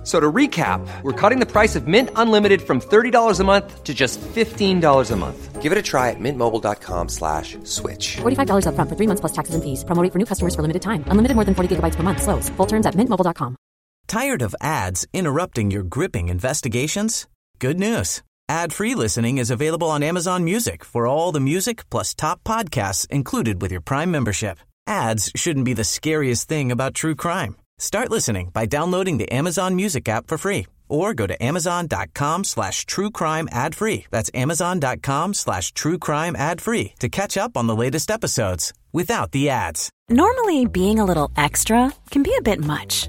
F- So to recap, we're cutting the price of Mint Unlimited from $30 a month to just $15 a month. Give it a try at mintmobile.com slash switch. $45 upfront for three months plus taxes and fees. Promo rate for new customers for limited time. Unlimited more than 40 gigabytes per month. Slows. Full terms at mintmobile.com. Tired of ads interrupting your gripping investigations? Good news. Ad-free listening is available on Amazon Music for all the music plus top podcasts included with your Prime membership. Ads shouldn't be the scariest thing about true crime. Start listening by downloading the Amazon Music app for free or go to amazon.com slash true crime ad free. That's amazon.com slash true crime ad free to catch up on the latest episodes without the ads. Normally, being a little extra can be a bit much,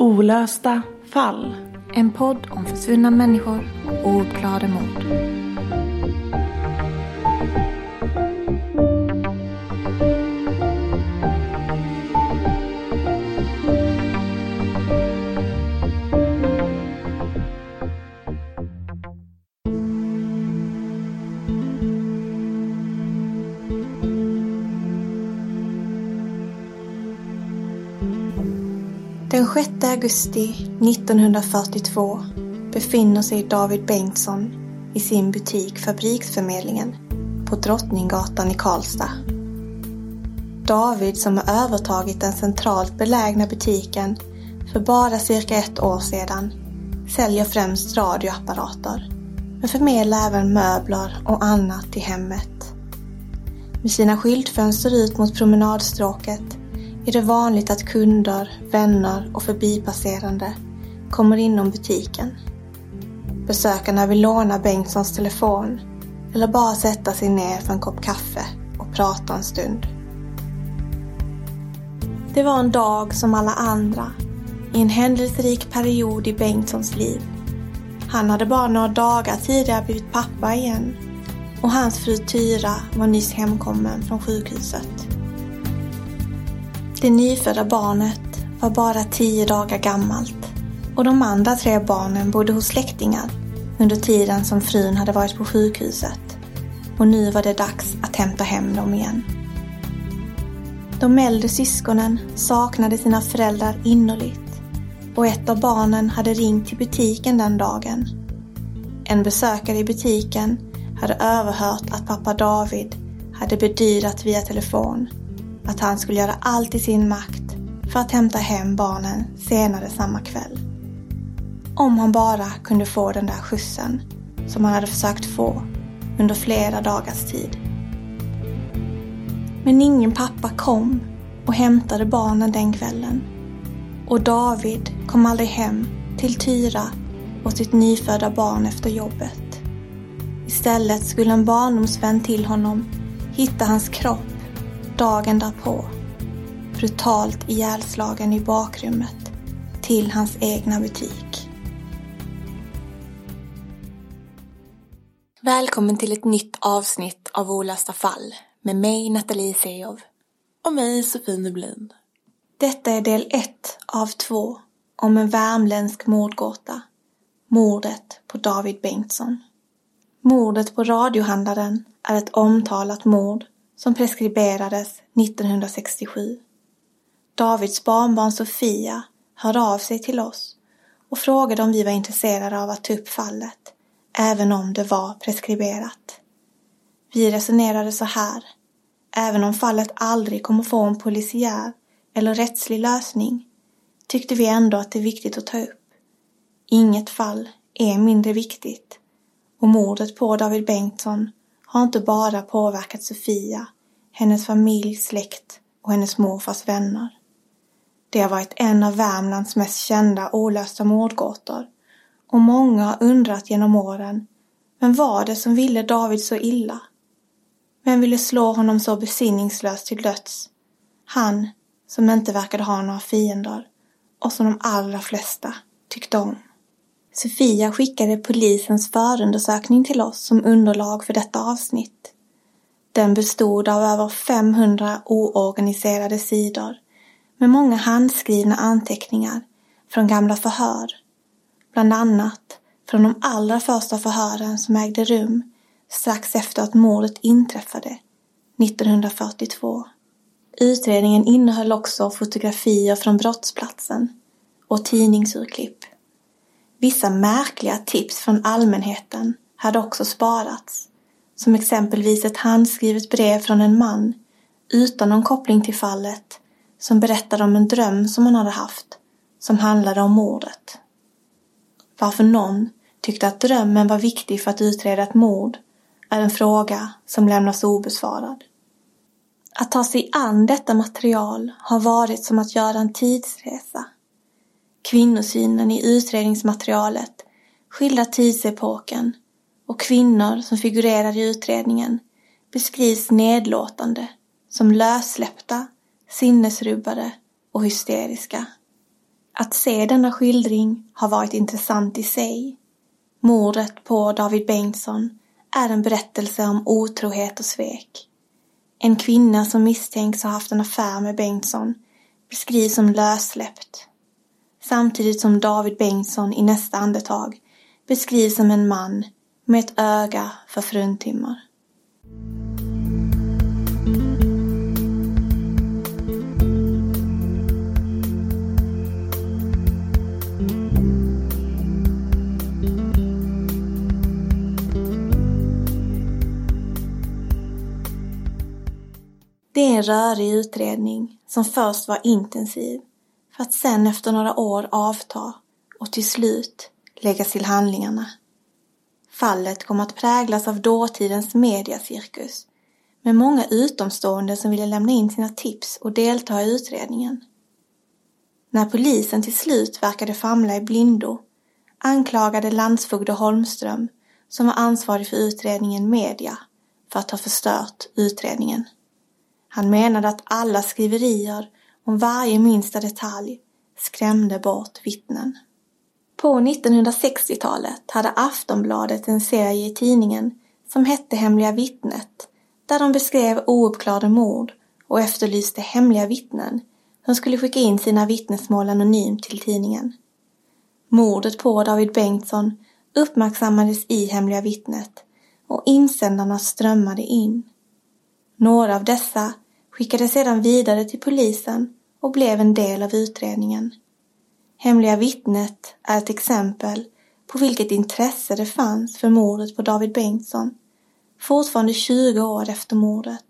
Olösta fall. En podd om försvunna människor och ouppklarade mord. Augusti 1942 befinner sig David Bengtsson i sin butik Fabriksförmedlingen på Drottninggatan i Karlstad. David som har övertagit den centralt belägna butiken för bara cirka ett år sedan säljer främst radioapparater men förmedlar även möbler och annat till hemmet. Med sina skyltfönster ut mot promenadstråket är det vanligt att kunder, vänner och förbipasserande kommer inom butiken. Besökarna vill låna Bengtssons telefon eller bara sätta sig ner för en kopp kaffe och prata en stund. Det var en dag som alla andra i en händelserik period i Bengtssons liv. Han hade bara några dagar tidigare blivit pappa igen och hans fru Tyra var nyss hemkommen från sjukhuset. Det nyfödda barnet var bara tio dagar gammalt och de andra tre barnen bodde hos släktingar under tiden som frun hade varit på sjukhuset. Och nu var det dags att hämta hem dem igen. De äldre syskonen saknade sina föräldrar innerligt och ett av barnen hade ringt till butiken den dagen. En besökare i butiken hade överhört att pappa David hade bedyrat via telefon att han skulle göra allt i sin makt för att hämta hem barnen senare samma kväll. Om han bara kunde få den där skjutsen som han hade försökt få under flera dagars tid. Men ingen pappa kom och hämtade barnen den kvällen. Och David kom aldrig hem till Tyra och sitt nyfödda barn efter jobbet. Istället skulle en barndomsvän till honom hitta hans kropp dagen därpå. Brutalt ihjälslagen i bakrummet till hans egna butik. Välkommen till ett nytt avsnitt av Olösta fall med mig Nathalie Seov. Och mig Sofie Nublin. Detta är del ett av två om en värmländsk mordgåta. Mordet på David Bengtsson. Mordet på radiohandlaren är ett omtalat mord som preskriberades 1967. Davids barnbarn Sofia hörde av sig till oss och frågade om vi var intresserade av att ta upp fallet, även om det var preskriberat. Vi resonerade så här. Även om fallet aldrig kommer få en polisiär eller rättslig lösning tyckte vi ändå att det är viktigt att ta upp. Inget fall är mindre viktigt och mordet på David Bengtsson har inte bara påverkat Sofia, hennes familj, släkt och hennes morfars vänner. Det har varit en av Värmlands mest kända olösta mordgåtor och många har undrat genom åren vem var det som ville David så illa? Vem ville slå honom så besinningslöst till döds? Han som inte verkade ha några fiender och som de allra flesta tyckte om. Sofia skickade polisens förundersökning till oss som underlag för detta avsnitt. Den bestod av över 500 oorganiserade sidor med många handskrivna anteckningar från gamla förhör. Bland annat från de allra första förhören som ägde rum strax efter att mordet inträffade 1942. Utredningen innehöll också fotografier från brottsplatsen och tidningsurklipp. Vissa märkliga tips från allmänheten hade också sparats, som exempelvis ett handskrivet brev från en man utan någon koppling till fallet som berättade om en dröm som han hade haft som handlade om mordet. Varför någon tyckte att drömmen var viktig för att utreda ett mord är en fråga som lämnas obesvarad. Att ta sig an detta material har varit som att göra en tidsresa. Kvinnosynen i utredningsmaterialet skildrar tidsepoken och kvinnor som figurerar i utredningen beskrivs nedlåtande som lössläppta, sinnesrubbade och hysteriska. Att se denna skildring har varit intressant i sig. Mordet på David Bengtsson är en berättelse om otrohet och svek. En kvinna som misstänks ha haft en affär med Bengtsson beskrivs som lössläppt. Samtidigt som David Bengtsson i nästa andetag beskrivs som en man med ett öga för fruntimmer. Det är en rörig utredning som först var intensiv för att sen efter några år avta och till slut läggas till handlingarna. Fallet kom att präglas av dåtidens mediacirkus med många utomstående som ville lämna in sina tips och delta i utredningen. När polisen till slut verkade famla i blindo anklagade landsfogde Holmström, som var ansvarig för utredningen media, för att ha förstört utredningen. Han menade att alla skriverier om varje minsta detalj skrämde bort vittnen. På 1960-talet hade Aftonbladet en serie i tidningen som hette Hemliga vittnet där de beskrev ouppklarade mord och efterlyste hemliga vittnen som skulle skicka in sina vittnesmål anonymt till tidningen. Mordet på David Bengtsson uppmärksammades i Hemliga vittnet och insändarna strömmade in. Några av dessa skickades sedan vidare till polisen och blev en del av utredningen. Hemliga vittnet är ett exempel på vilket intresse det fanns för mordet på David Bengtsson. Fortfarande 20 år efter mordet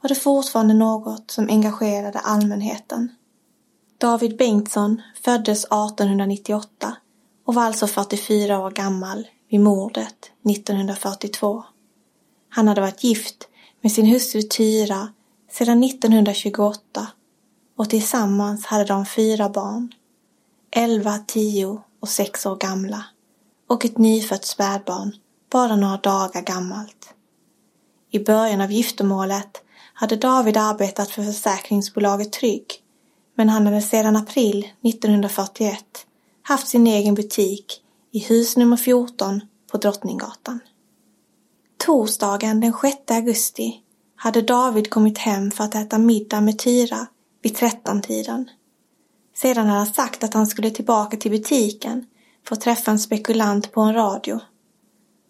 var det fortfarande något som engagerade allmänheten. David Bengtsson föddes 1898 och var alltså 44 år gammal vid mordet 1942. Han hade varit gift med sin hustru Tyra sedan 1928 och tillsammans hade de fyra barn. elva, tio och sex år gamla och ett nyfött spädbarn bara några dagar gammalt. I början av giftermålet hade David arbetat för försäkringsbolaget Trygg men han hade sedan april 1941 haft sin egen butik i hus nummer 14 på Drottninggatan. Torsdagen den 6 augusti hade David kommit hem för att äta middag med Tyra vid trettontiden. Sedan hade han sagt att han skulle tillbaka till butiken för att träffa en spekulant på en radio.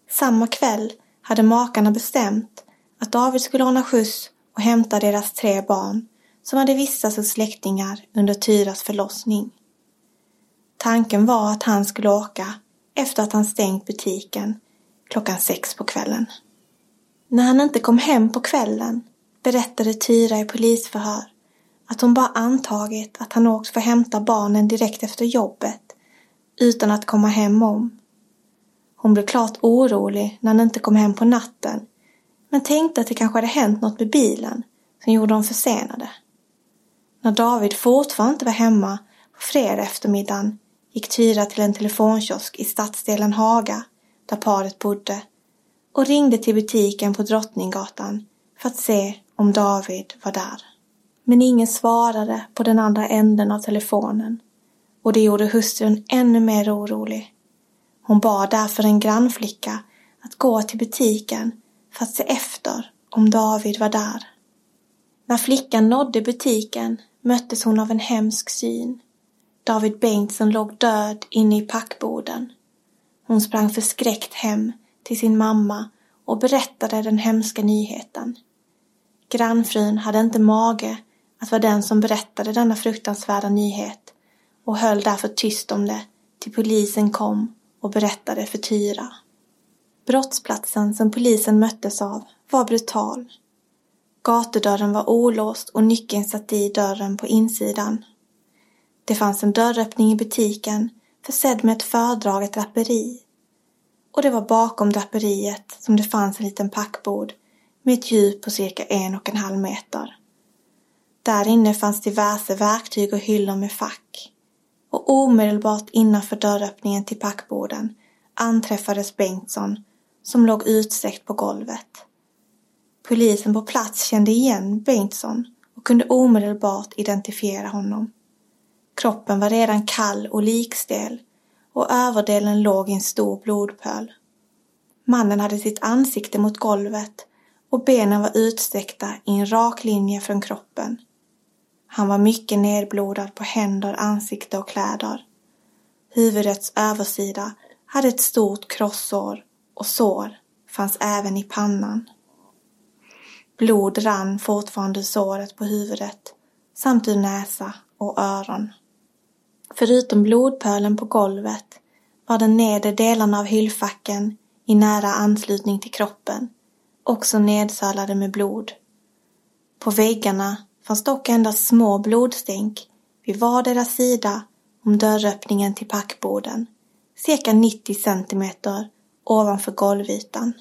Samma kväll hade makarna bestämt att David skulle ordna skjuts och hämta deras tre barn som hade vistats hos släktingar under Tyras förlossning. Tanken var att han skulle åka efter att han stängt butiken klockan sex på kvällen. När han inte kom hem på kvällen berättade Tyra i polisförhör att hon bara antagit att han åkt för att hämta barnen direkt efter jobbet utan att komma hem om. Hon blev klart orolig när han inte kom hem på natten men tänkte att det kanske hade hänt något med bilen som gjorde dem försenade. När David fortfarande inte var hemma på fredag eftermiddagen gick Tyra till en telefonkiosk i stadsdelen Haga där paret bodde och ringde till butiken på Drottninggatan för att se om David var där. Men ingen svarade på den andra änden av telefonen och det gjorde hustrun ännu mer orolig. Hon bad därför en grannflicka att gå till butiken för att se efter om David var där. När flickan nådde butiken möttes hon av en hemsk syn. David Bengtsson låg död inne i packboden. Hon sprang förskräckt hem till sin mamma och berättade den hemska nyheten. Grannfrun hade inte mage att vara den som berättade denna fruktansvärda nyhet och höll därför tyst om det till polisen kom och berättade för Tyra. Brottsplatsen som polisen möttes av var brutal. Gatudörren var olåst och nyckeln satt i dörren på insidan. Det fanns en dörröppning i butiken försedd med ett fördraget draperi. Och det var bakom draperiet som det fanns en liten packbod med ett djup på cirka en och en halv meter. Där inne fanns diverse verktyg och hyllor med fack. Och omedelbart innanför dörröppningen till packborden anträffades Bengtsson som låg utsträckt på golvet. Polisen på plats kände igen Bengtsson och kunde omedelbart identifiera honom. Kroppen var redan kall och likstel och överdelen låg i en stor blodpöl. Mannen hade sitt ansikte mot golvet och benen var utsträckta i en rak linje från kroppen. Han var mycket nedblodad på händer, ansikte och kläder. Huvudets översida hade ett stort krossår och sår fanns även i pannan. Blod rann fortfarande ur såret på huvudet samt ur näsa och öron. Förutom blodpölen på golvet var den nedre delarna av hyllfacken i nära anslutning till kroppen också nedsölade med blod. På väggarna fanns dock endast små blodstänk vid vardera sida om dörröppningen till packboden, cirka 90 centimeter ovanför golvytan.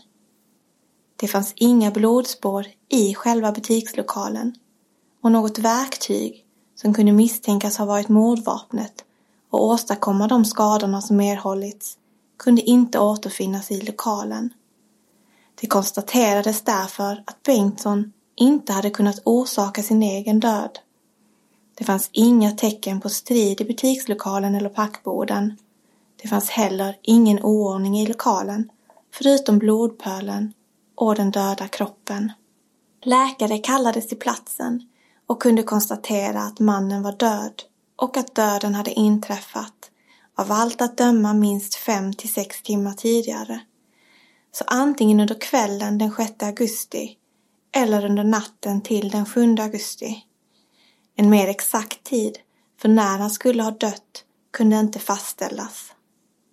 Det fanns inga blodspår i själva butikslokalen och något verktyg som kunde misstänkas ha varit mordvapnet och åstadkomma de skadorna som erhållits kunde inte återfinnas i lokalen. Det konstaterades därför att Bengtsson inte hade kunnat orsaka sin egen död. Det fanns inga tecken på strid i butikslokalen eller packboden. Det fanns heller ingen oordning i lokalen, förutom blodpölen och den döda kroppen. Läkare kallades till platsen och kunde konstatera att mannen var död och att döden hade inträffat av allt att döma minst fem till sex timmar tidigare. Så antingen under kvällen den 6 augusti eller under natten till den 7 augusti. En mer exakt tid för när han skulle ha dött kunde inte fastställas.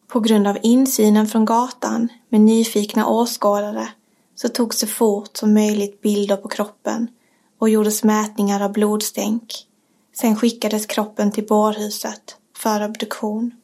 På grund av insynen från gatan med nyfikna åskådare så togs så fort som möjligt bilder på kroppen och gjordes mätningar av blodstänk. Sen skickades kroppen till bårhuset för obduktion.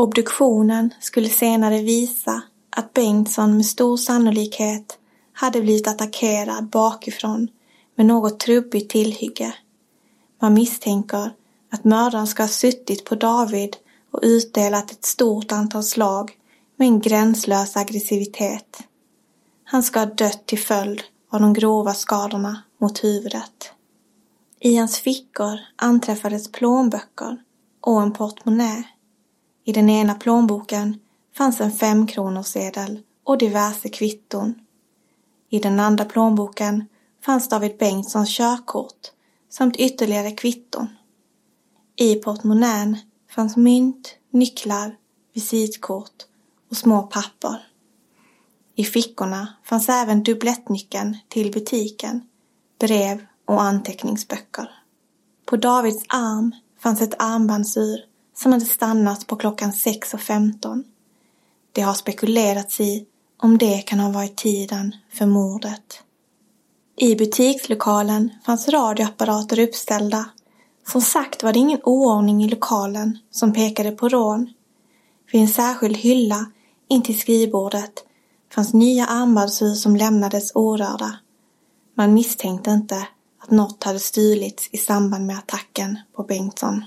Obduktionen skulle senare visa att Bengtsson med stor sannolikhet hade blivit attackerad bakifrån med något trubbigt tillhygge. Man misstänker att mördaren ska ha suttit på David och utdelat ett stort antal slag med en gränslös aggressivitet. Han ska ha dött till följd av de grova skadorna mot huvudet. I hans fickor anträffades plånböcker och en portmonnä. I den ena plånboken fanns en femkronorssedel och diverse kvitton. I den andra plånboken fanns David Bengtssons körkort samt ytterligare kvitton. I portmonnän fanns mynt, nycklar, visitkort och små papper. I fickorna fanns även dubblettnyckeln till butiken, brev och anteckningsböcker. På Davids arm fanns ett armbandsur som hade stannat på klockan 6.15. Det har spekulerats i om det kan ha varit tiden för mordet. I butikslokalen fanns radioapparater uppställda. Som sagt var det ingen oordning i lokalen som pekade på rån. Vid en särskild hylla intill skrivbordet fanns nya armbandsur som lämnades orörda. Man misstänkte inte att något hade stulits i samband med attacken på Bengtsson.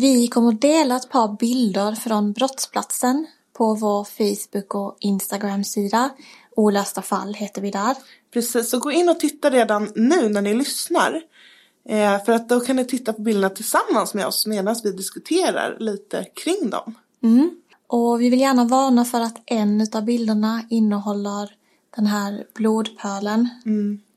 Vi kommer att dela ett par bilder från brottsplatsen på vår Facebook och Instagram-sida. Olösta fall heter vi där. Precis, så gå in och titta redan nu när ni lyssnar. Eh, för att då kan ni titta på bilderna tillsammans med oss medan vi diskuterar lite kring dem. Mm. Och vi vill gärna varna för att en av bilderna innehåller den här blodpölen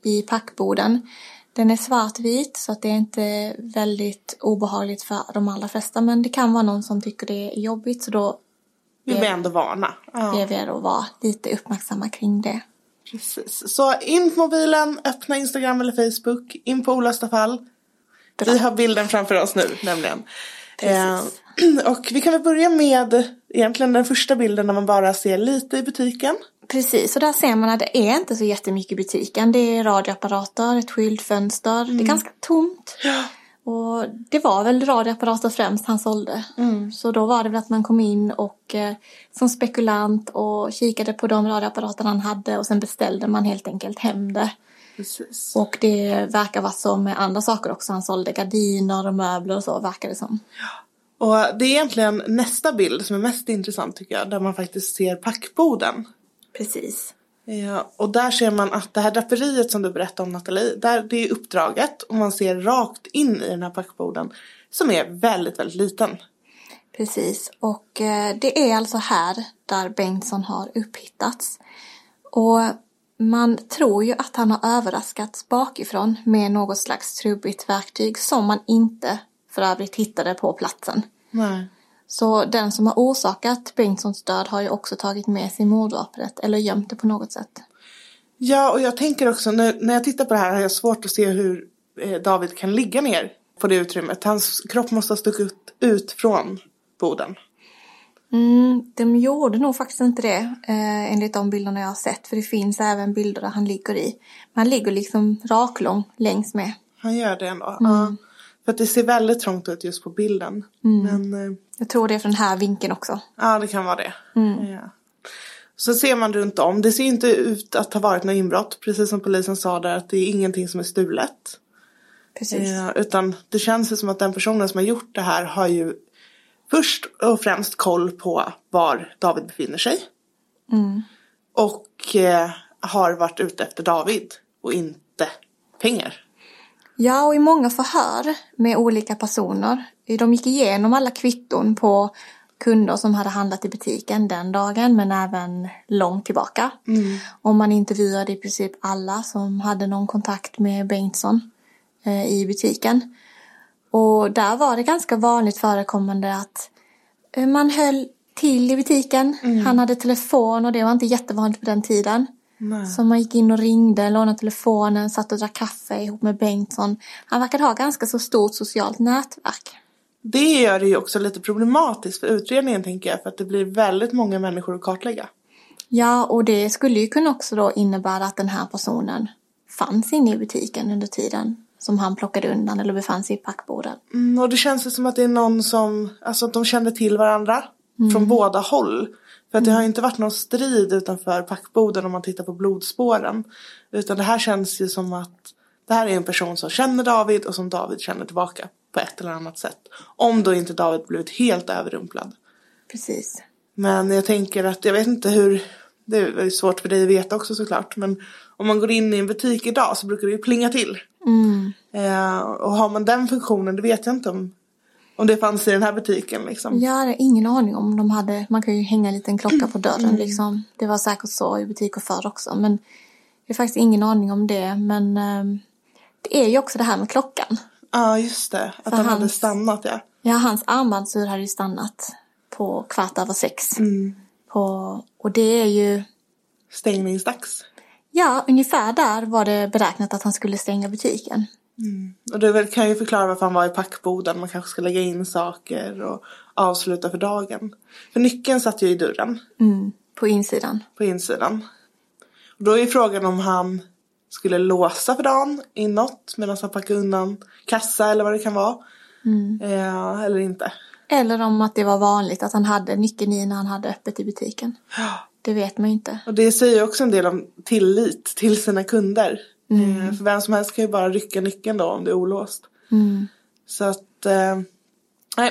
i packboden. Den är svartvit så att det är inte väldigt obehagligt för de allra flesta men det kan vara någon som tycker det är jobbigt så då Vill vi ändå varna. Ja. ber vi er att vara lite uppmärksamma kring det. Precis. Så in på mobilen, öppna Instagram eller Facebook, in på olösta fall. Vi har bilden framför oss nu nämligen. Eh, och vi kan väl börja med egentligen den första bilden när man bara ser lite i butiken. Precis, och där ser man att det är inte så jättemycket i butiken. Det är radioapparater, ett skyltfönster, det är ganska tomt. Och det var väl radioapparater främst han sålde. Så då var det väl att man kom in och eh, som spekulant och kikade på de radioapparater han hade och sen beställde man helt enkelt hem det. Precis. Och det verkar vara så med andra saker också. Han sålde gardiner och möbler och så verkar det som. Och det är egentligen nästa bild som är mest intressant tycker jag. Där man faktiskt ser packboden. Precis. Ja, och där ser man att det här draperiet som du berättade om Nathalie, där det är uppdraget och man ser rakt in i den här packboden som är väldigt, väldigt liten. Precis, och eh, det är alltså här där Bengtsson har upphittats. Och man tror ju att han har överraskats bakifrån med något slags trubbigt verktyg som man inte för övrigt hittade på platsen. Nej. Så den som har orsakat Bengtssons död har ju också tagit med sig mordvapnet eller gömt det på något sätt. Ja, och jag tänker också när, när jag tittar på det här har jag svårt att se hur eh, David kan ligga ner på det utrymmet. Hans kropp måste ha stuckit ut från boden. Mm, de gjorde nog faktiskt inte det eh, enligt de bilderna jag har sett. För det finns även bilder där han ligger i. Men han ligger liksom raklång längs med. Han gör det ändå. Ja. För att det ser väldigt trångt ut just på bilden. Men eh, Jag tror det är från den här vinkeln också. ja, det kan vara det. Ja. Så ser man runt om. Det ser inte ut att ha varit något inbrott. Precis som polisen sa där att det är ingenting som är stulet. Precis. Eh, utan det känns ju som att den personen som har gjort det här har ju först och främst koll på var David befinner sig. Och eh, har varit ute efter David och inte pengar. Ja, och i många förhör med olika personer. De gick igenom alla kvitton på kunder som hade handlat i butiken den dagen men även långt tillbaka. Och man intervjuade i princip alla som hade någon kontakt med Bengtsson eh, i butiken. Och där var det ganska vanligt förekommande att eh, man höll till i butiken. Han hade telefon och det var inte jättevanligt på den tiden. Så man gick in och ringde, lånade telefonen, satt och drack kaffe ihop med Bengtsson. Han verkade ha ganska så stort socialt nätverk. Det gör det ju också lite problematiskt för utredningen tänker jag. För att det blir väldigt många människor att kartlägga. Ja, och det skulle ju kunna också då innebära att den här personen fanns inne i butiken under tiden som han plockade undan eller befann sig i packboden. Mm, och det känns ju som att det är någon som, alltså att de kände till varandra. Från båda håll. För att det har ju inte varit någon strid utanför packboden om man tittar på blodspåren. Utan det här känns ju som att det här är en person som känner David och som David känner tillbaka på ett eller annat sätt. Om då inte David blivit helt överrumplad. Precis. Men jag tänker att jag vet inte hur, det är svårt för dig att veta också såklart. Men om man går in i en butik idag så brukar det ju plinga till. Eh, och har man den funktionen, det vet jag inte om, om det fanns i den här butiken liksom. Jag har ingen aning om de hade, man kan ju hänga en liten klocka på dörren liksom. Det var säkert så i butiker förr också men jag har faktiskt ingen aning om det men ehm, det är ju också det här med klockan. Ja, just det. Att För han hade stannat ja. Ja, hans armbandsur hade ju stannat på kvart över sex. På, och det är ju, Stängningsdags. Ja, ungefär där var det beräknat att han skulle stänga butiken. Och det väl- kan ju förklara varför han var i packboden. Man kanske ska lägga in saker och avsluta för dagen. För nyckeln satt ju i dörren Mm, på insidan. på insidan. Och då är frågan om han skulle låsa för dagen inåt medan han packade undan kassa eller vad det kan vara. Eh, eller inte. Eller om att det var vanligt att han hade nyckeln i när han hade öppet i butiken. Det vet man ju inte. Och det säger också en del om tillit till sina kunder. Eh, för vem som helst kan ju bara rycka nyckeln då om det är olåst. Så att, eh,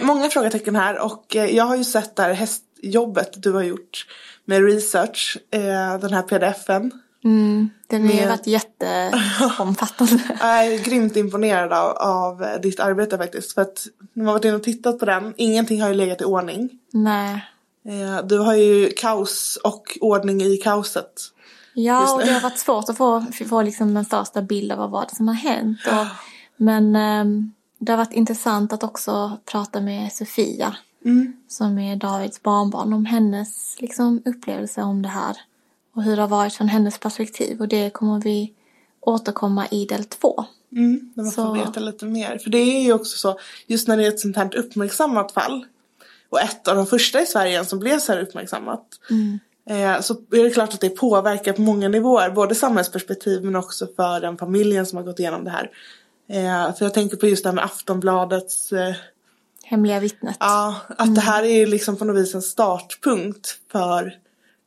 många frågetecken här och eh, jag har ju sett det här hästjobbet du har gjort med research, eh, den här pdfen. Mm, den har ju varit jätteomfattande. Jag är grymt imponerad av, av eh, ditt arbete faktiskt. För att när man varit inne och tittat på den, ingenting har ju legat i ordning. Nej. Du har ju kaos och ordning i kaoset. Ja, och det. har varit svårt att få, få liksom den största bilden av vad som har hänt. Och, men ehm, det har varit intressant att också prata med Sofia, som är Davids barnbarn, om hennes liksom, upplevelse om det här. Och hur det har varit från hennes perspektiv. Och det kommer vi återkomma i del två. Mm, man Så- får veta lite mer. För det är ju också så, just när det är ett sånt här uppmärksammat fall. Och ett av de första i Sverige som blev så här uppmärksammat. Eh, så är det klart att det påverkar på många nivåer. Både samhällsperspektiv men också för den familjen som har gått igenom det här. Eh, för jag tänker på just det här med Aftonbladets eh, Hemliga vittnet. Ja, att det här är liksom på något vis en startpunkt för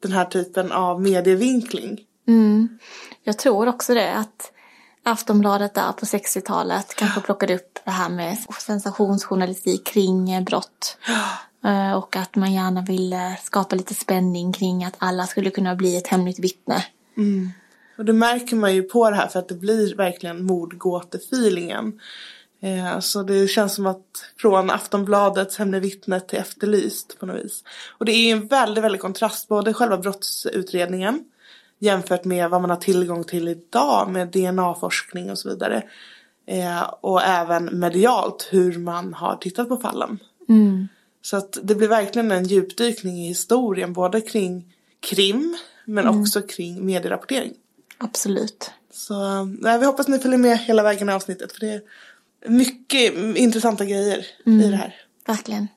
den här typen av medievinkling. Mm. Jag tror också det att Aftonbladet där på 60-talet kanske plockade upp det här med sensationsjournalistik kring eh, brott. Eh, Och att man gärna ville skapa lite spänning kring att alla skulle kunna bli ett hemligt vittne. Och det märker man ju på det här för att det blir verkligen mordgåtefeelingen. Eh, så det känns som att från Aftonbladets Hemliga vittnet till Efterlyst på något vis. Och det är ju en väldigt, väldigt kontrast, både själva brottsutredningen jämfört med vad man har tillgång till idag med DNA-forskning och så vidare. Eh, och även medialt hur man har tittat på fallen. Så att det blir verkligen en djupdykning i historien både kring krim men också kring medierapportering. Absolut. Så nej, vi hoppas ni följer med hela vägen i avsnittet för det är mycket intressanta grejer i det här. Verkligen.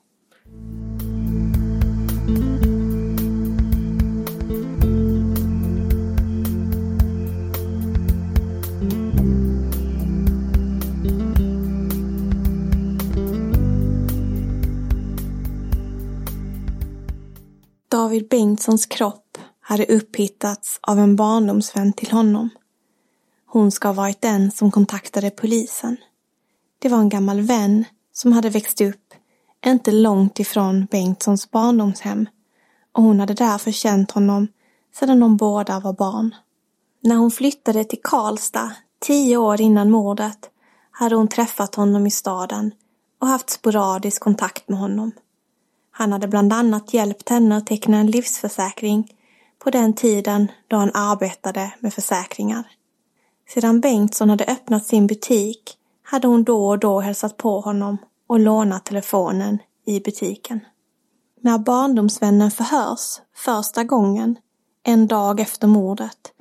David Bengtssons kropp hade upphittats av en barndomsvän till honom. Hon ska ha varit den som kontaktade polisen. Det var en gammal vän som hade växt upp inte långt ifrån Bengtssons barndomshem och hon hade därför känt honom sedan de båda var barn. När hon flyttade till Karlstad tio år innan mordet hade hon träffat honom i staden och haft sporadisk kontakt med honom. Han hade bland annat hjälpt henne att teckna en livsförsäkring på den tiden då han arbetade med försäkringar. Sedan Bengtsson hade öppnat sin butik hade hon då och då hälsat på honom och lånat telefonen i butiken. När barndomsvännen förhörs första gången, en dag efter mordet,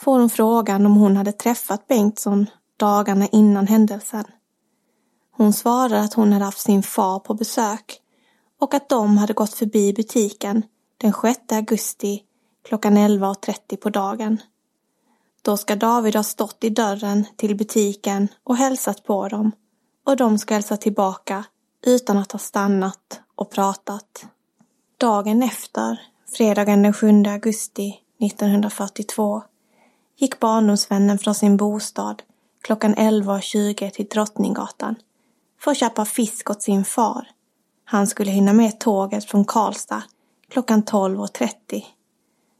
får hon frågan om hon hade träffat Bengtsson dagarna innan händelsen. Hon svarar att hon hade haft sin far på besök och att de hade gått förbi butiken den 6 augusti klockan 11.30 på dagen. Då ska David ha stått i dörren till butiken och hälsat på dem och de ska hälsa tillbaka utan att ha stannat och pratat. Dagen efter, fredagen den 7 augusti 1942, gick barndomsvännen från sin bostad klockan 11.20 till Drottninggatan för att köpa fisk åt sin far. Han skulle hinna med tåget från Karlstad klockan 12.30.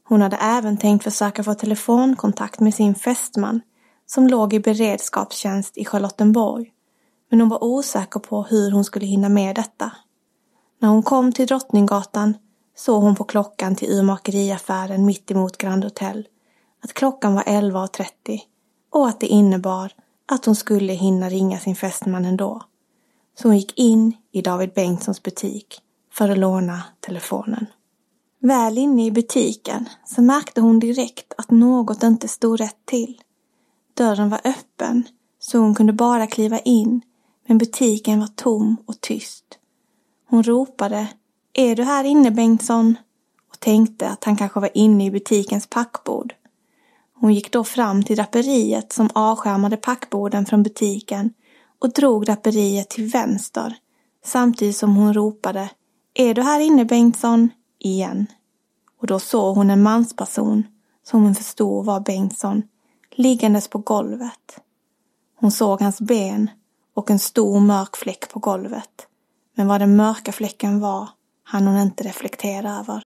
Hon hade även tänkt försöka få telefonkontakt med sin fästman som låg i beredskapstjänst i Charlottenborg. Men hon var osäker på hur hon skulle hinna med detta. När hon kom till Drottninggatan såg hon på klockan till urmakeriaffären mitt emot Grand Hotel att klockan var 11.30 och att det innebar att hon skulle hinna ringa sin fästman ändå. Så hon gick in i David Bengtssons butik för att låna telefonen. Väl inne i butiken så märkte hon direkt att något inte stod rätt till. Dörren var öppen så hon kunde bara kliva in men butiken var tom och tyst. Hon ropade Är du här inne Bengtsson? och tänkte att han kanske var inne i butikens packbord. Hon gick då fram till draperiet som avskärmade packborden från butiken och drog draperiet till vänster samtidigt som hon ropade Är du här inne Bengtsson? igen. Och då såg hon en mansperson som hon förstod var Bengtsson liggandes på golvet. Hon såg hans ben och en stor mörk fläck på golvet. Men vad den mörka fläcken var hann hon inte reflektera över.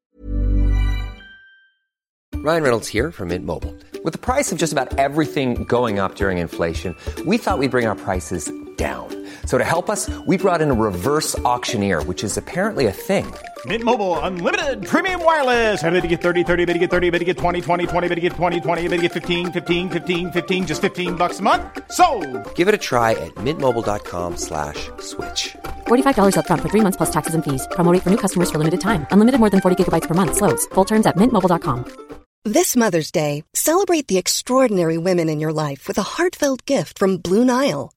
Ryan Reynolds här från Mint Mobile. priset på nästan allt som går upp under inflationen, trodde vi att vi skulle bring våra priser down. So to help us, we brought in a reverse auctioneer, which is apparently a thing. Mint Mobile unlimited premium wireless. Ready to get 30, 30, bit to get 30, bit to get 20, 20, 20, bit to get 20, 20, bit to get 15, 15, 15, 15 just 15 bucks a month. So, Give it a try at mintmobile.com slash switch. $45 upfront for three months plus taxes and fees. Promo rate for new customers for limited time. Unlimited more than 40 gigabytes per month. Slows. Full terms at mintmobile.com. This Mother's Day, celebrate the extraordinary women in your life with a heartfelt gift from Blue Nile.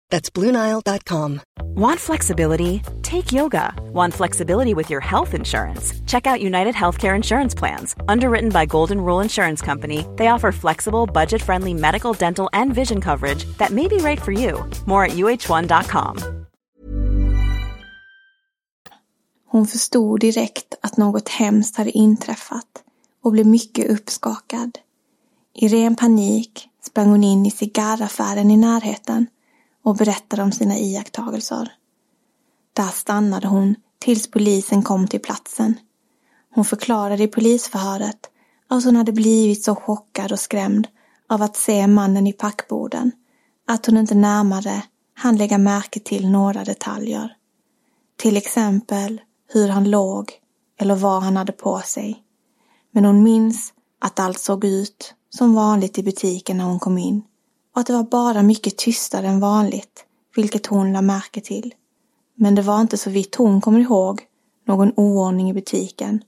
That's BlueNile.com. Want flexibility? Take yoga. Want flexibility with your health insurance? Check out United Healthcare Insurance Plans. Underwritten by Golden Rule Insurance Company, they offer flexible, budget friendly medical, dental, and vision coverage that may be right for you. More at uh1.com. Hon förstod direkt att något hemskt hade inträffat och blev mycket uppskakad. I ren panik sprang hon in i cigarraffären i närheten och berättade om sina iakttagelser. Där stannade hon tills polisen kom till platsen. Hon förklarade i polisförhöret att hon hade blivit så chockad och skrämd av att se mannen i packborden att hon inte närmare hann lägga märke till några detaljer. Till exempel hur han låg eller vad han hade på sig. Men hon minns att allt såg ut som vanligt i butiken när hon kom in och att det var bara mycket tystare än vanligt, vilket hon lade märke till. Men det var inte så vitt hon kommer ihåg någon oordning i butiken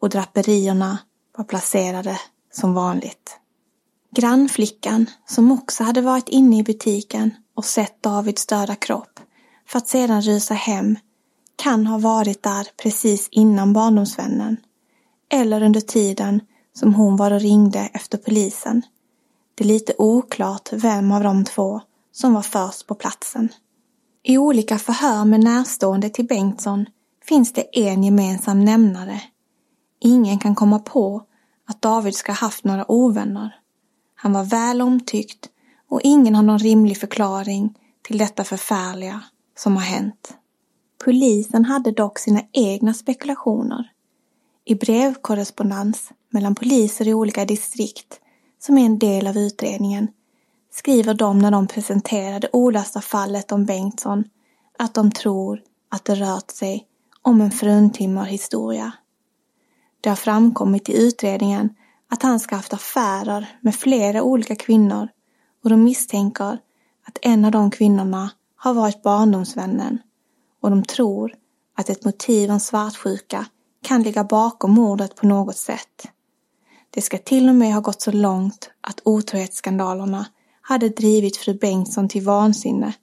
och draperierna var placerade som vanligt. Grannflickan, som också hade varit inne i butiken och sett Davids döda kropp för att sedan rusa hem, kan ha varit där precis innan barndomsvännen eller under tiden som hon var och ringde efter polisen. Det är lite oklart vem av de två som var först på platsen. I olika förhör med närstående till Bengtsson finns det en gemensam nämnare. Ingen kan komma på att David ska ha haft några ovänner. Han var väl omtyckt och ingen har någon rimlig förklaring till detta förfärliga som har hänt. Polisen hade dock sina egna spekulationer. I brevkorrespondens mellan poliser i olika distrikt som är en del av utredningen, skriver de när de presenterar det olösta fallet om Bengtsson att de tror att det rört sig om en fruntimmerhistoria. Det har framkommit i utredningen att han ska haft affärer med flera olika kvinnor och de misstänker att en av de kvinnorna har varit barndomsvännen och de tror att ett motiv om svartsjuka kan ligga bakom mordet på något sätt. Det ska till och med ha gått så långt att otrohetsskandalerna hade drivit fru Bengtsson till vansinne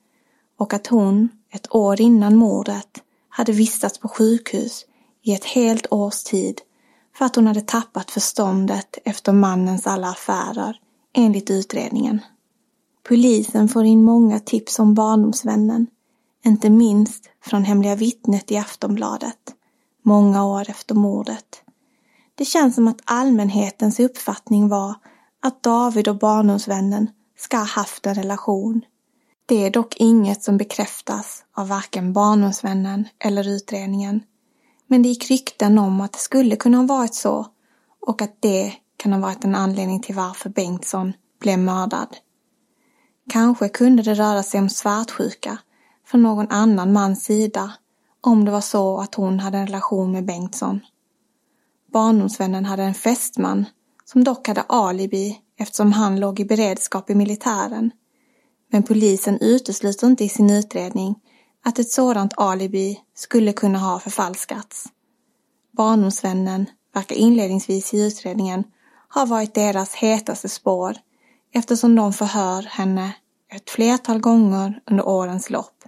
och att hon, ett år innan mordet, hade vistats på sjukhus i ett helt års tid för att hon hade tappat förståndet efter mannens alla affärer, enligt utredningen. Polisen får in många tips om barndomsvännen, inte minst från Hemliga vittnet i Aftonbladet, många år efter mordet. Det känns som att allmänhetens uppfattning var att David och barndomsvännen ska ha haft en relation. Det är dock inget som bekräftas av varken barndomsvännen eller utredningen. Men det gick rykten om att det skulle kunna ha varit så och att det kan ha varit en anledning till varför Bengtsson blev mördad. Kanske kunde det röra sig om svartsjuka från någon annan mans sida om det var så att hon hade en relation med Bengtsson. Barndomsvännen hade en fästman som dock hade alibi eftersom han låg i beredskap i militären. Men polisen utesluter inte i sin utredning att ett sådant alibi skulle kunna ha förfalskats. Barndomsvännen verkar inledningsvis i utredningen ha varit deras hetaste spår eftersom de förhör henne ett flertal gånger under årens lopp.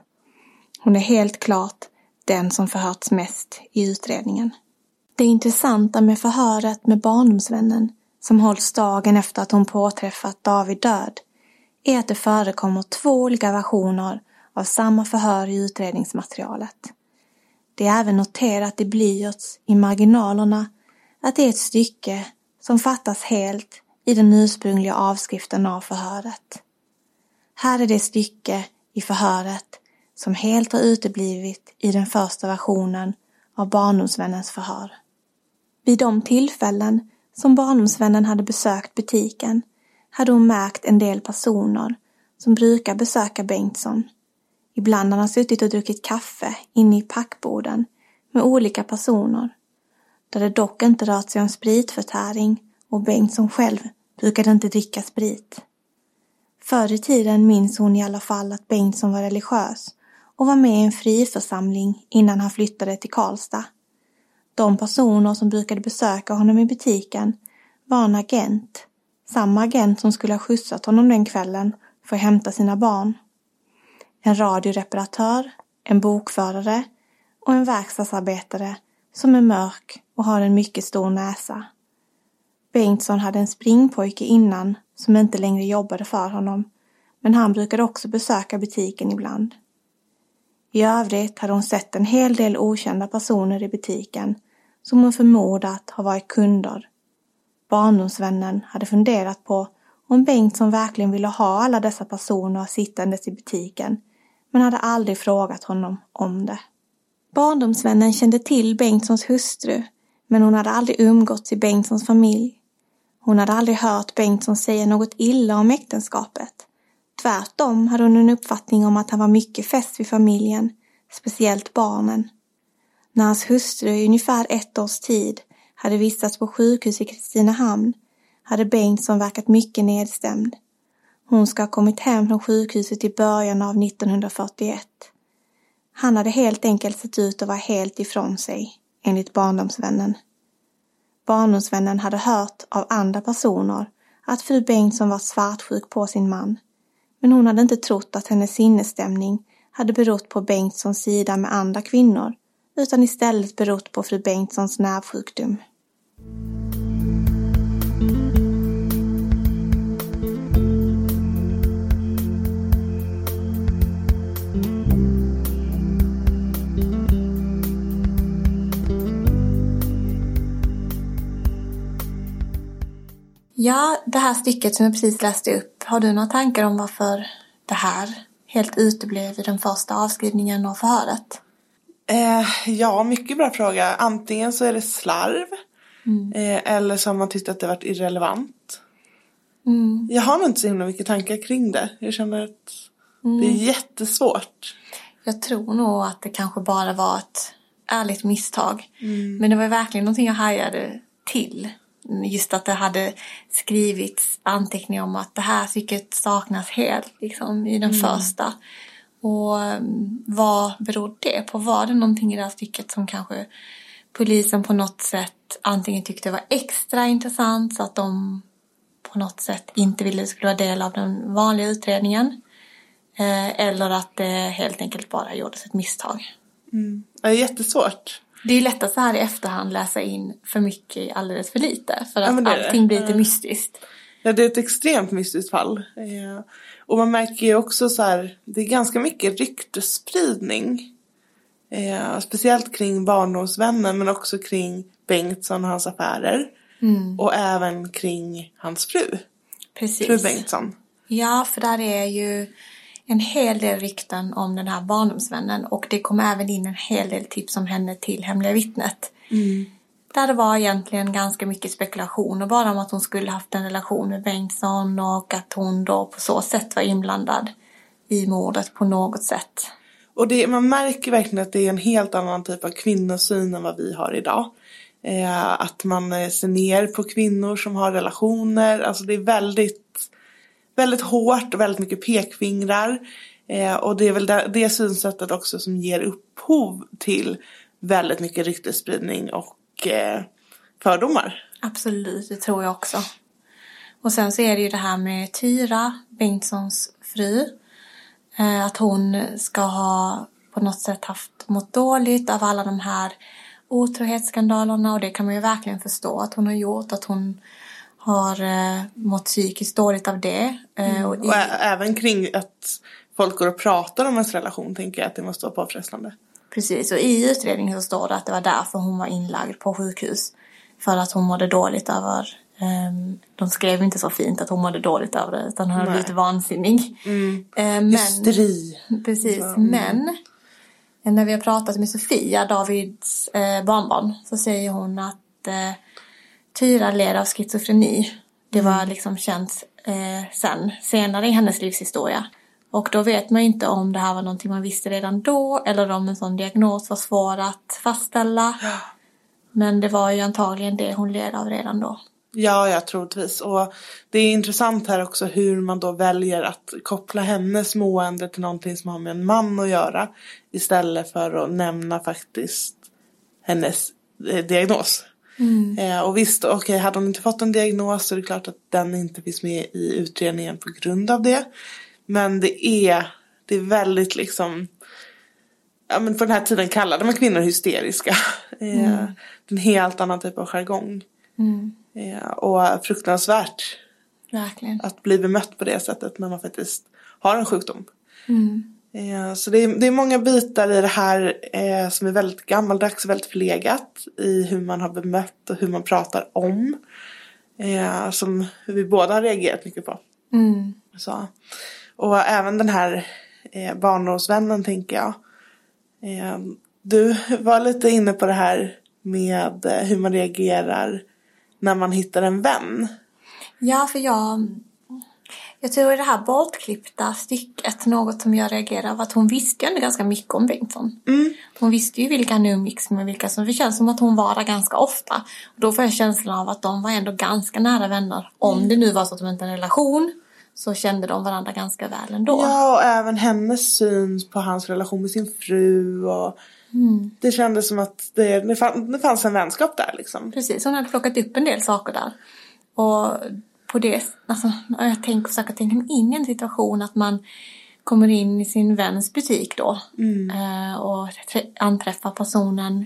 Hon är helt klart den som förhörts mest i utredningen. Det intressanta med förhöret med barndomsvännen som hålls dagen efter att hon påträffat David död är att det förekommer två olika versioner av samma förhör i utredningsmaterialet. Det är även noterat i blyerts i marginalerna att det är ett stycke som fattas helt i den ursprungliga avskriften av förhöret. Här är det stycke i förhöret som helt har uteblivit i den första versionen av barndomsvännens förhör. Vid de tillfällen som barndomsvännen hade besökt butiken hade hon märkt en del personer som brukar besöka Bengtsson. Ibland har han suttit och druckit kaffe inne i packboden med olika personer. Där det dock inte rört sig om spritförtäring och Bengtsson själv brukade inte dricka sprit. Förr i tiden minns hon i alla fall att Bengtsson var religiös och var med i en friförsamling innan han flyttade till Karlstad. De personer som brukade besöka honom i butiken var en agent, samma agent som skulle ha skjutsat honom den kvällen för att hämta sina barn. En radioreparatör, en bokförare och en verkstadsarbetare som är mörk och har en mycket stor näsa. Bengtsson hade en springpojke innan som inte längre jobbade för honom, men han brukade också besöka butiken ibland. I övrigt hade hon sett en hel del okända personer i butiken som hon förmodat har varit kunder. Barndomsvännen hade funderat på om Bengtsson verkligen ville ha alla dessa personer sittandes i butiken, men hade aldrig frågat honom om det. Barndomsvännen kände till Bengtssons hustru, men hon hade aldrig umgåtts i Bengtssons familj. Hon hade aldrig hört Bengtsson säga något illa om äktenskapet. Tvärtom hade hon en uppfattning om att han var mycket fäst vid familjen, speciellt barnen. När hans hustru i ungefär ett års tid hade vistats på sjukhus i Kristinehamn hade Bengtsson verkat mycket nedstämd. Hon ska ha kommit hem från sjukhuset i början av 1941. Han hade helt enkelt sett ut att vara helt ifrån sig, enligt barndomsvännen. Barndomsvännen hade hört av andra personer att fru Bengtsson var svartsjuk på sin man. Men hon hade inte trott att hennes sinnesstämning hade berott på Bengtssons sida med andra kvinnor utan istället berott på fru Bengtssons nervsjukdom. Ja, det här stycket som jag precis läste upp, har du några tankar om varför det här helt uteblev i den första avskrivningen av förhöret? Eh, ja, mycket bra fråga. Antingen så är det slarv mm. eh, eller så har man tyckt att det varit irrelevant. Mm. Jag har nog inte så himla mycket tankar kring det. Jag känner att mm. det är jättesvårt. Jag tror nog att det kanske bara var ett ärligt misstag. Mm. Men det var verkligen någonting jag hajade till just att det hade skrivits anteckningar om att det här stycket saknas helt liksom, i den mm. första. Och mm, vad berodde det på? Var det någonting i det här stycket som kanske polisen på något sätt antingen tyckte var extra intressant så att de på något sätt inte ville det skulle vara del av den vanliga utredningen. Eh, eller att det helt enkelt bara gjordes ett misstag. Mm. Det är jättesvårt. Det är lätt att så här i efterhand läsa in för mycket alldeles för lite. För att ja, allting blir lite mystiskt. Ja, det är ett extremt mystiskt fall. Och man märker ju också så här, det är ganska mycket ryktesspridning. Eh, speciellt kring barndomsvännen men också kring Bengtsson och hans affärer. Mm. Och även kring hans fru. Precis. Fru Bengtsson. Ja, för där är ju en hel del rykten om den här barndomsvännen och det kom även in en hel del tips om henne till Hemliga vittnet. Mm där det var egentligen ganska mycket spekulationer bara om att hon skulle haft en relation med Bengtsson och att hon då på så sätt var inblandad i mordet på något sätt. Och det, man märker verkligen att det är en helt annan typ av kvinnosyn än vad vi har idag. Eh, att man eh, ser ner på kvinnor som har relationer. Alltså det är väldigt, väldigt hårt och väldigt mycket pekfingrar. Eh, och det är väl det, det synsättet också som ger upphov till väldigt mycket ryktesspridning och eh, fördomar. Absolut, det tror jag också. Och sen så är det ju det här med Tyra, Bengtssons fru. Eh, att hon ska ha på något sätt haft mått dåligt av alla de här otrohetsskandalerna och det kan man ju verkligen förstå att hon har gjort. Att hon har eh, mått psykiskt dåligt av det. Eh, och, i... och även kring att folk går och pratar om ens relation tänker jag att det måste vara påfrestande. Precis, och i utredningen så står det att det var därför hon var inlagd på sjukhus. För att hon mådde dåligt över um, de skrev inte så fint att hon mådde dåligt över det utan hon hade blivit vansinnig. Mm. Uh, men, Hysteri. Precis, mm. men när vi har pratat med Sofia, Davids eh, barnbarn, så säger hon att eh, Tyra led av schizofreni. Det var mm. liksom känt eh, sen, senare i hennes livshistoria. Och då vet man inte om det här var någonting man visste redan då eller om en sån diagnos var svår att fastställa. Men det var ju antagligen det hon led av redan då. Ja, ja, troligtvis. Och det är intressant här också hur man då väljer att koppla hennes mående till någonting som har med en man att göra. Istället för att nämna faktiskt hennes eh, diagnos. Mm. Eh, och visst, okej, okay, hade hon inte fått en diagnos så är det klart att den inte finns med i utredningen på grund av det. Men det är, det är väldigt liksom, ja men på den här tiden kallade man kvinnor hysteriska. Eh, mm. en helt annan typ av jargong. Mm. Eh, och fruktansvärt. Verkligen. Att bli bemött på det sättet när man faktiskt har en sjukdom. Mm. Eh, så det är, det är många bitar i det här eh, som är väldigt gammaldags och väldigt förlegat i hur man har bemött och hur man pratar om. Eh, som vi båda har reagerat mycket på. Mm. Så. Och även den här eh, barndomsvännen tänker jag. Eh, du var lite inne på det här med eh, hur man reagerar när man hittar en vän. Ja, för jag, jag tror i det här bortklippta stycket, något som jag reagerar av att hon visste ju ändå ganska mycket om Bengtsson. Mm. Hon visste ju vilka han umgicks med, vilka som, det känns som att hon var där ganska ofta. Och då får jag känslan av att de var ändå ganska nära vänner. Om mm. det nu var så att de inte hade en relation så kände de varandra ganska väl ändå. Ja, och även hennes syn på hans relation med sin fru och mm. det kändes som att det, det fanns en vänskap där liksom. Precis, hon hade plockat upp en del saker där. Och på det, alltså jag tänker, försöker tänka mig in i en situation att man kommer in i sin väns butik då mm. Eh, och anträffar personen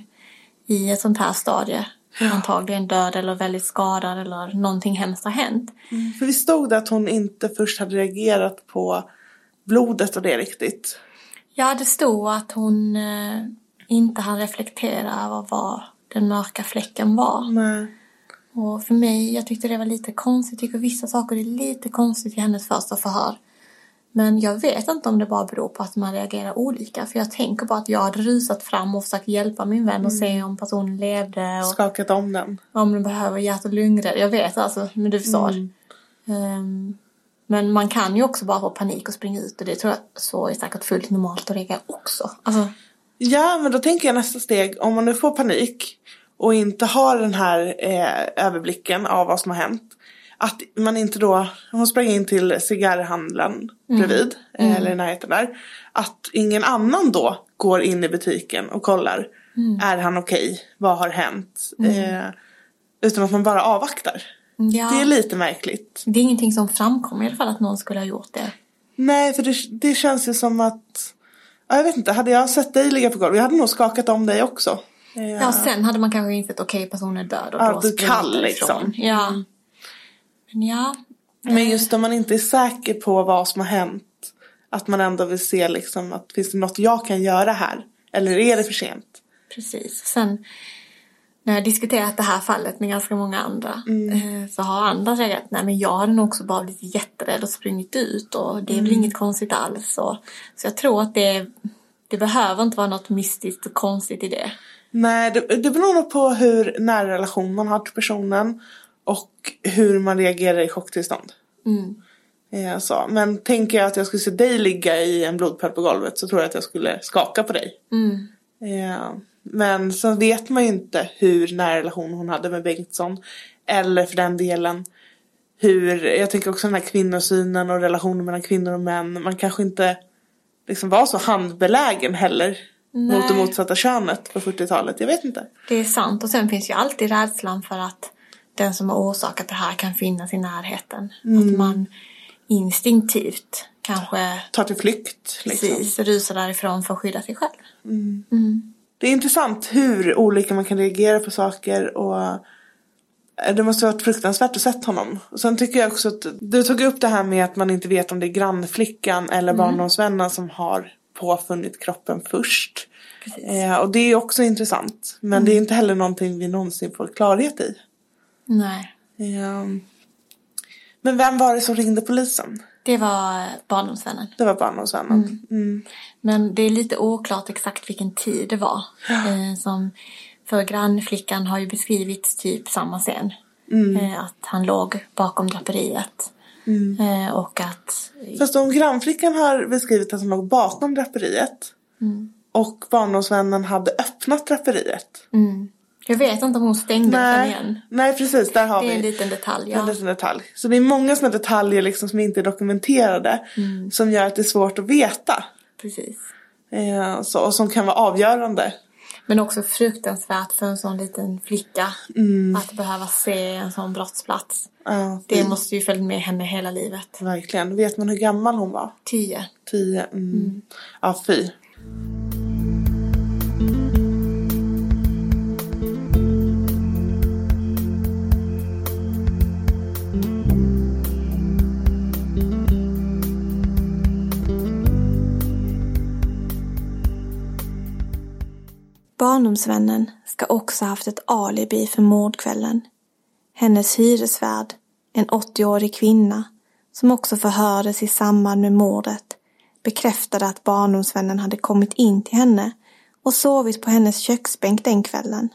i ett sånt här stadie Ja. Antagligen död eller väldigt skadad eller någonting hemskt har hänt. Mm. För vi stod det att hon inte först hade reagerat på blodet och det riktigt. Ja, det stod att hon eh, inte hann reflektera över vad den mörka fläcken var. Nej. Och för mig, jag tyckte det var lite konstigt. Jag tycker vissa saker är lite konstigt i hennes första förhör. Men jag vet inte om det bara beror på att man reagerar olika. För jag tänker på att jag hade rusat fram och försökt hjälpa min vän och mm. se om personen levde. Och Skakat om den. Om den behöver hjärt och lungrädd. Jag vet alltså, men du förstår. Mm. Um, men man kan ju också bara få panik och springa ut och det tror jag så är säkert fullt normalt att reagera också. Alltså. Ja, men då tänker jag nästa steg. Om man nu får panik och inte har den här eh, överblicken av vad som har hänt att man inte då, hon sprang in till cigarrhandlaren mm. bredvid, mm. eller i närheten där. Att ingen annan då går in i butiken och kollar, mm. är han okej, okay? vad har hänt? Mm. Eh, utan att man bara avvaktar. Ja. Det är lite märkligt. Det är ingenting som framkommer i alla fall att någon skulle ha gjort det. Nej, för det, det känns ju som att, ja, jag vet inte, hade jag sett dig ligga på golvet, jag hade nog skakat om dig också. Ja, ja sen hade man kanske insett okej, okay, personen är död och ja, då du kall liksom. Ja. Mm. Men ja. Men just om man inte är säker på vad som har hänt. Att man ändå vill se liksom att finns det något jag kan göra här? Eller är det för sent? Precis. Sen när jag diskuterat det här fallet med ganska många andra mm. Eh, så har andra sagt nej men jag hade nog också bara blivit jätterädd och sprungit ut och det är mm. väl inget konstigt alls. Och, så jag tror att det Det behöver inte vara något mystiskt och konstigt i det. Nej, det, det beror nog på hur nära relation man har till personen och hur man reagerar i chocktillstånd. Mm. Eh, så. Men tänker jag att jag skulle se dig ligga i en blodpöl på golvet så tror jag att jag skulle skaka på dig. Mm. Eh, men så vet man ju inte hur nära relation hon hade med Bengtsson. Eller för den delen hur, jag tänker också den här kvinnosynen och relationen mellan kvinnor och män. Man kanske inte liksom var så handbelägen heller. Nej. Mot det motsatta könet på 40-talet. Jag vet inte. Det är sant. Och sen finns ju alltid rädslan för att den som har orsakat det här kan finnas i närheten. Att man instinktivt kanske Ta till flykt. Liksom. precis rusar därifrån för att skydda sig själv. Det är intressant hur olika man kan reagera på saker och eh, det måste ha varit fruktansvärt att sett honom. Och sen tycker jag också att du tog upp det här med att man inte vet om det är grannflickan eller barndomsvännen som har påfunnit kroppen först. Eh, och det är också intressant. Men det är inte heller någonting vi någonsin får klarhet i. Nej. Eh, men vem var det som ringde polisen? Det var barndomsvännen. Det var barndomsvännen. Mm. Men det är lite oklart exakt vilken tid det var. Eh, som för grannflickan har ju beskrivits typ samma scen. Eh, att han låg bakom draperiet. Eh, och att... Fast om grannflickan har beskrivit att hon låg bakom draperiet. Och barndomsvännen hade öppnat draperiet. Mm, jag vet inte om hon stängde den Nej, igen. nej precis, där har Det är vi en liten detalj. en Ja. liten detalj. Så det är många sådana detaljer liksom som inte är dokumenterade. Som gör att det är svårt att veta. Precis. Eh, så, och som kan vara avgörande. Men också fruktansvärt för en sån liten flicka. Att behöva se en sån brottsplats. Ja, Det måste ju följa med henne hela livet. Verkligen. Vet man hur gammal hon var? Tio. Tio. Mm. Ja, fy. Barndomsvännen ska också haft ett alibi för mordkvällen. Hennes hyresvärd, en 80-årig kvinna, som också förhördes i samband med mordet, bekräftade att barndomsvännen hade kommit in till henne och sovit på hennes köksbänk den kvällen.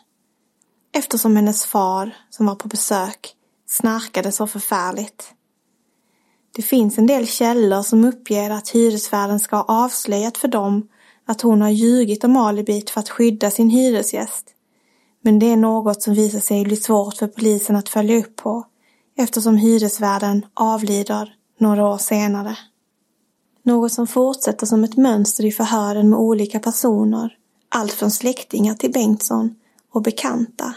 Eftersom hennes far, som var på besök, snarkade så förfärligt. Det finns en del källor som uppger att hyresvärden ska ha avslöjat för dem att hon har ljugit om alibit för att skydda sin hyresgäst. Men det är något som visar sig bli svårt för polisen att följa upp på eftersom hyresvärden avlider några år senare. Något som fortsätter som ett mönster i förhören med olika personer, allt från släktingar till Bengtsson och bekanta,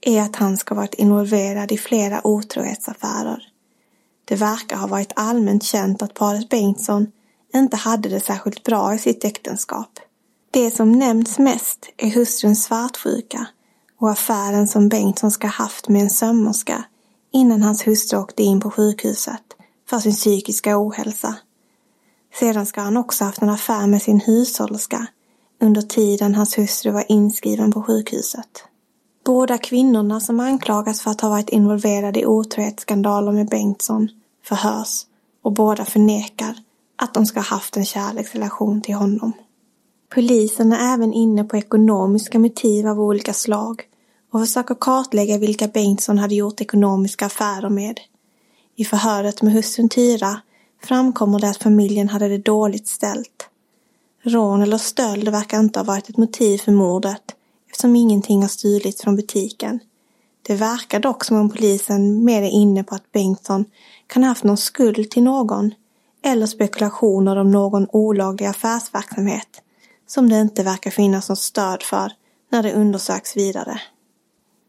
är att han ska ha varit involverad i flera otrohetsaffärer. Det verkar ha varit allmänt känt att paret Bengtsson inte hade det särskilt bra i sitt äktenskap. Det som nämns mest är hustruns svartsjuka och affären som Bengtsson ska haft med en sömmerska innan hans hustru åkte in på sjukhuset för sin psykiska ohälsa. Sedan ska han också haft en affär med sin hushållerska under tiden hans hustru var inskriven på sjukhuset. Båda kvinnorna som anklagas för att ha varit involverade i otrohetsskandaler med Bengtsson förhörs och båda förnekar att de ska ha haft en kärleksrelation till honom. Polisen är även inne på ekonomiska motiv av olika slag och försöker kartlägga vilka Bengtsson hade gjort ekonomiska affärer med. I förhöret med hustrun Tyra framkommer det att familjen hade det dåligt ställt. Rån eller stöld verkar inte ha varit ett motiv för mordet eftersom ingenting har stulits från butiken. Det verkar dock som om polisen mer är inne på att Bengtsson kan ha haft någon skuld till någon eller spekulationer om någon olaglig affärsverksamhet som det inte verkar finnas något stöd för när det undersöks vidare.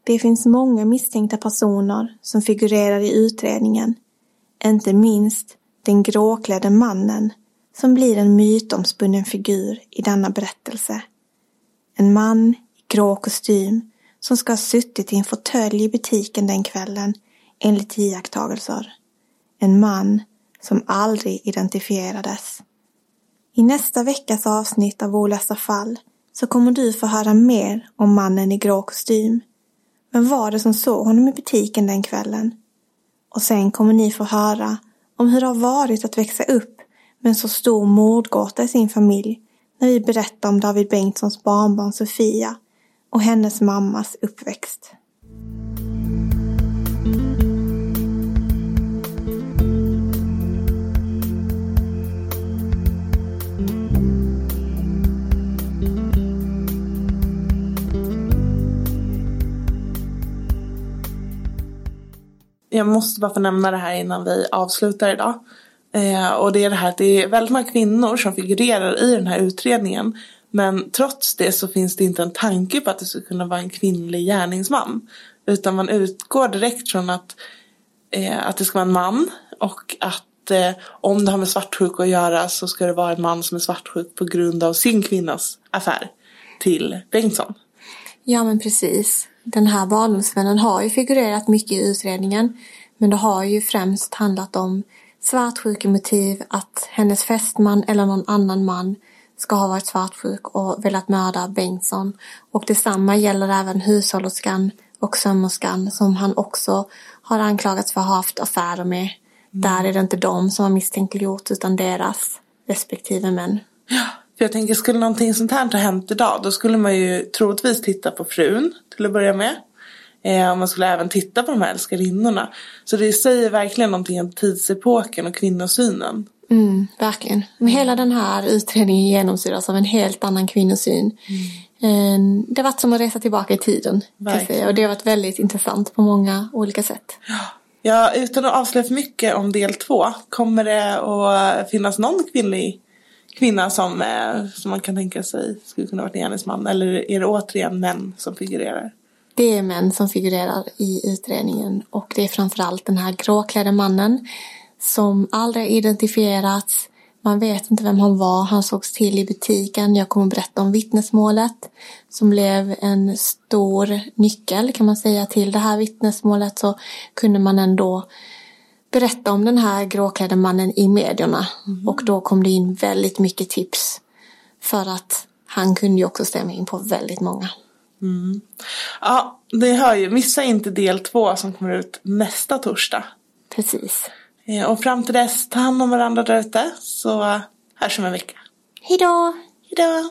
Det finns många misstänkta personer som figurerar i utredningen, inte minst den gråklädde mannen som blir en mytomspunnen figur i denna berättelse. En man i grå kostym som ska ha suttit i en fåtölj i butiken den kvällen enligt iakttagelser. En man som aldrig identifierades. I nästa veckas avsnitt av Olösta fall så kommer du få höra mer om mannen i grå kostym. Vem var det som såg honom i butiken den kvällen? Och sen kommer ni få höra om hur det har varit att växa upp med en så stor mordgåta i sin familj när vi berättar om David Bengtssons barnbarn Sofia och hennes mammas uppväxt. Jag måste bara få nämna det här innan vi avslutar idag. Eh, och det är det här att det är väldigt många kvinnor som figurerar i den här utredningen. Men trots det så finns det inte en tanke på att det skulle kunna vara en kvinnlig gärningsman. Utan man utgår direkt från att, eh, att det ska vara en man och att eh, om det har med svartsjuka att göra så ska det vara en man som är svartsjuk på grund av sin kvinnas affär till Bengtsson. Ja men precis. Den här barndomsvännen har ju figurerat mycket i utredningen. Men det har ju främst handlat om svartsjukemotiv, att hennes fästman eller någon annan man ska ha varit svartsjuk och velat mörda Bengtsson. Och detsamma gäller även hushållerskan och sömmerskan som han också har anklagats för att ha haft affärer med. Mm. Där är det inte de som har misstänkliggjort utan deras respektive män. Ja, för jag tänker skulle någonting sånt här ha hänt idag då skulle man ju troligtvis titta på frun till att börja med. Eh, man skulle även titta på de här älskarinnorna. Så det säger verkligen någonting om tidsepoken och kvinnosynen. Mm, verkligen. Men hela den här utredningen genomsyras av en helt annan kvinnosyn. Mm. Det har varit som att resa tillbaka i tiden. Och det har varit väldigt intressant på många olika sätt. Ja. ja, utan att avslöja för mycket om del två. Kommer det att finnas någon kvinnlig kvinna som, eh, som man kan tänka sig skulle kunna varit en gärningsman? Eller är det återigen män som figurerar? Det är män som figurerar i utredningen och det är framförallt den här gråklädde mannen som aldrig identifierats. Man vet inte vem han var. Han sågs till i butiken. Jag kommer att berätta om vittnesmålet som blev en stor nyckel kan man säga till det här vittnesmålet så kunde man ändå berätta om den här gråklädde mannen i medierna. Mm. Och då kom det in väldigt mycket tips för att han kunde ju också stämma in på väldigt många. Mm. Ja, det hör ju. Missa inte del två som kommer ut nästa torsdag. Precis. Eh, och fram till dess, ta hand om varandra där ute. Så hörs om en vecka. Hej då! Hej då!